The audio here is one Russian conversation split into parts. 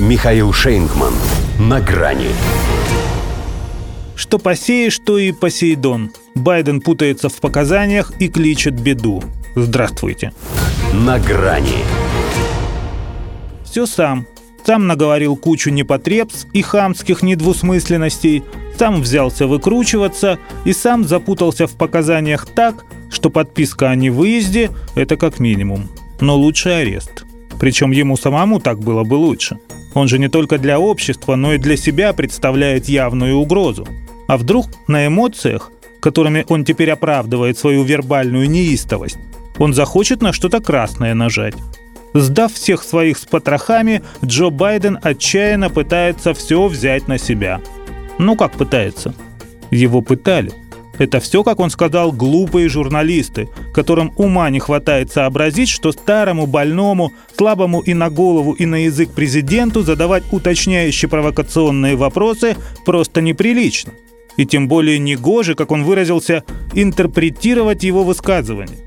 Михаил Шейнгман. На грани. Что посеешь, то и Посейдон. Байден путается в показаниях и кличет беду. Здравствуйте. На грани. Все сам. Сам наговорил кучу непотребств и хамских недвусмысленностей, сам взялся выкручиваться и сам запутался в показаниях так, что подписка о невыезде – это как минимум. Но лучше арест. Причем ему самому так было бы лучше. Он же не только для общества, но и для себя представляет явную угрозу. А вдруг на эмоциях, которыми он теперь оправдывает свою вербальную неистовость, он захочет на что-то красное нажать. Сдав всех своих с потрохами, Джо Байден отчаянно пытается все взять на себя. Ну как пытается? Его пытали. Это все, как он сказал, глупые журналисты, которым ума не хватает сообразить, что старому, больному, слабому и на голову, и на язык президенту задавать уточняющие провокационные вопросы просто неприлично. И тем более негоже, как он выразился, интерпретировать его высказывания.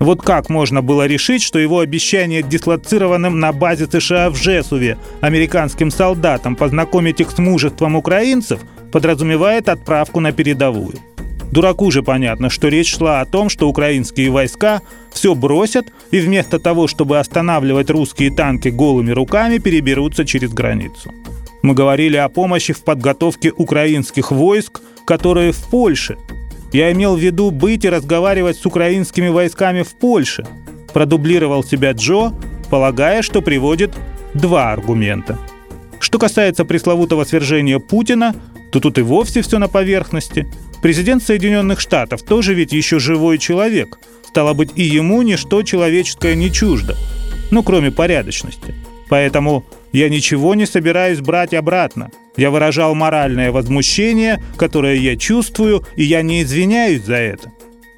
Вот как можно было решить, что его обещание дислоцированным на базе США в Жесуве американским солдатам познакомить их с мужеством украинцев подразумевает отправку на передовую? Дураку же понятно, что речь шла о том, что украинские войска все бросят и вместо того, чтобы останавливать русские танки голыми руками, переберутся через границу. Мы говорили о помощи в подготовке украинских войск, которые в Польше – я имел в виду быть и разговаривать с украинскими войсками в Польше. Продублировал себя Джо, полагая, что приводит два аргумента. Что касается пресловутого свержения Путина, то тут и вовсе все на поверхности. Президент Соединенных Штатов тоже ведь еще живой человек. Стало быть, и ему ничто человеческое не чуждо. Ну, кроме порядочности. Поэтому я ничего не собираюсь брать обратно. Я выражал моральное возмущение, которое я чувствую, и я не извиняюсь за это.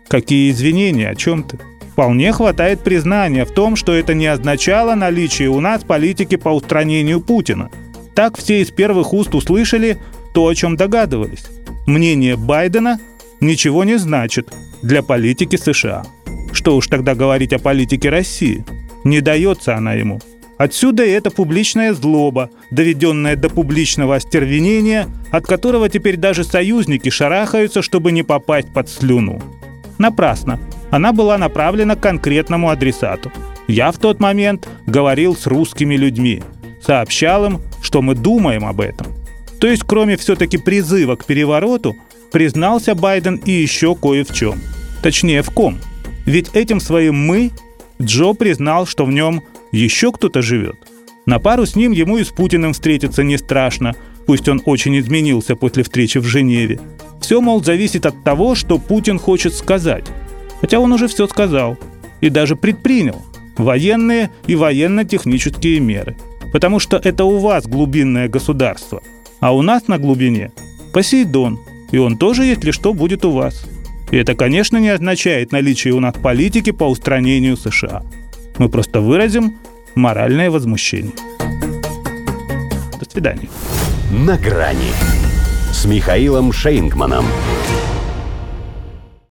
Какие извинения? О чем ты? Вполне хватает признания в том, что это не означало наличие у нас политики по устранению Путина. Так все из первых уст услышали то, о чем догадывались. Мнение Байдена ничего не значит для политики США. Что уж тогда говорить о политике России? Не дается она ему – Отсюда и эта публичная злоба, доведенная до публичного остервенения, от которого теперь даже союзники шарахаются, чтобы не попасть под слюну. Напрасно. Она была направлена к конкретному адресату. Я в тот момент говорил с русскими людьми, сообщал им, что мы думаем об этом. То есть, кроме все-таки призыва к перевороту, признался Байден и еще кое в чем. Точнее, в ком. Ведь этим своим «мы» Джо признал, что в нем еще кто-то живет. На пару с ним ему и с Путиным встретиться не страшно, пусть он очень изменился после встречи в Женеве. Все, мол, зависит от того, что Путин хочет сказать. Хотя он уже все сказал. И даже предпринял. Военные и военно-технические меры. Потому что это у вас глубинное государство. А у нас на глубине Посейдон. И он тоже, если что, будет у вас. И это, конечно, не означает наличие у нас политики по устранению США. Мы просто выразим моральное возмущение. До свидания. На грани с Михаилом Шейнгманом.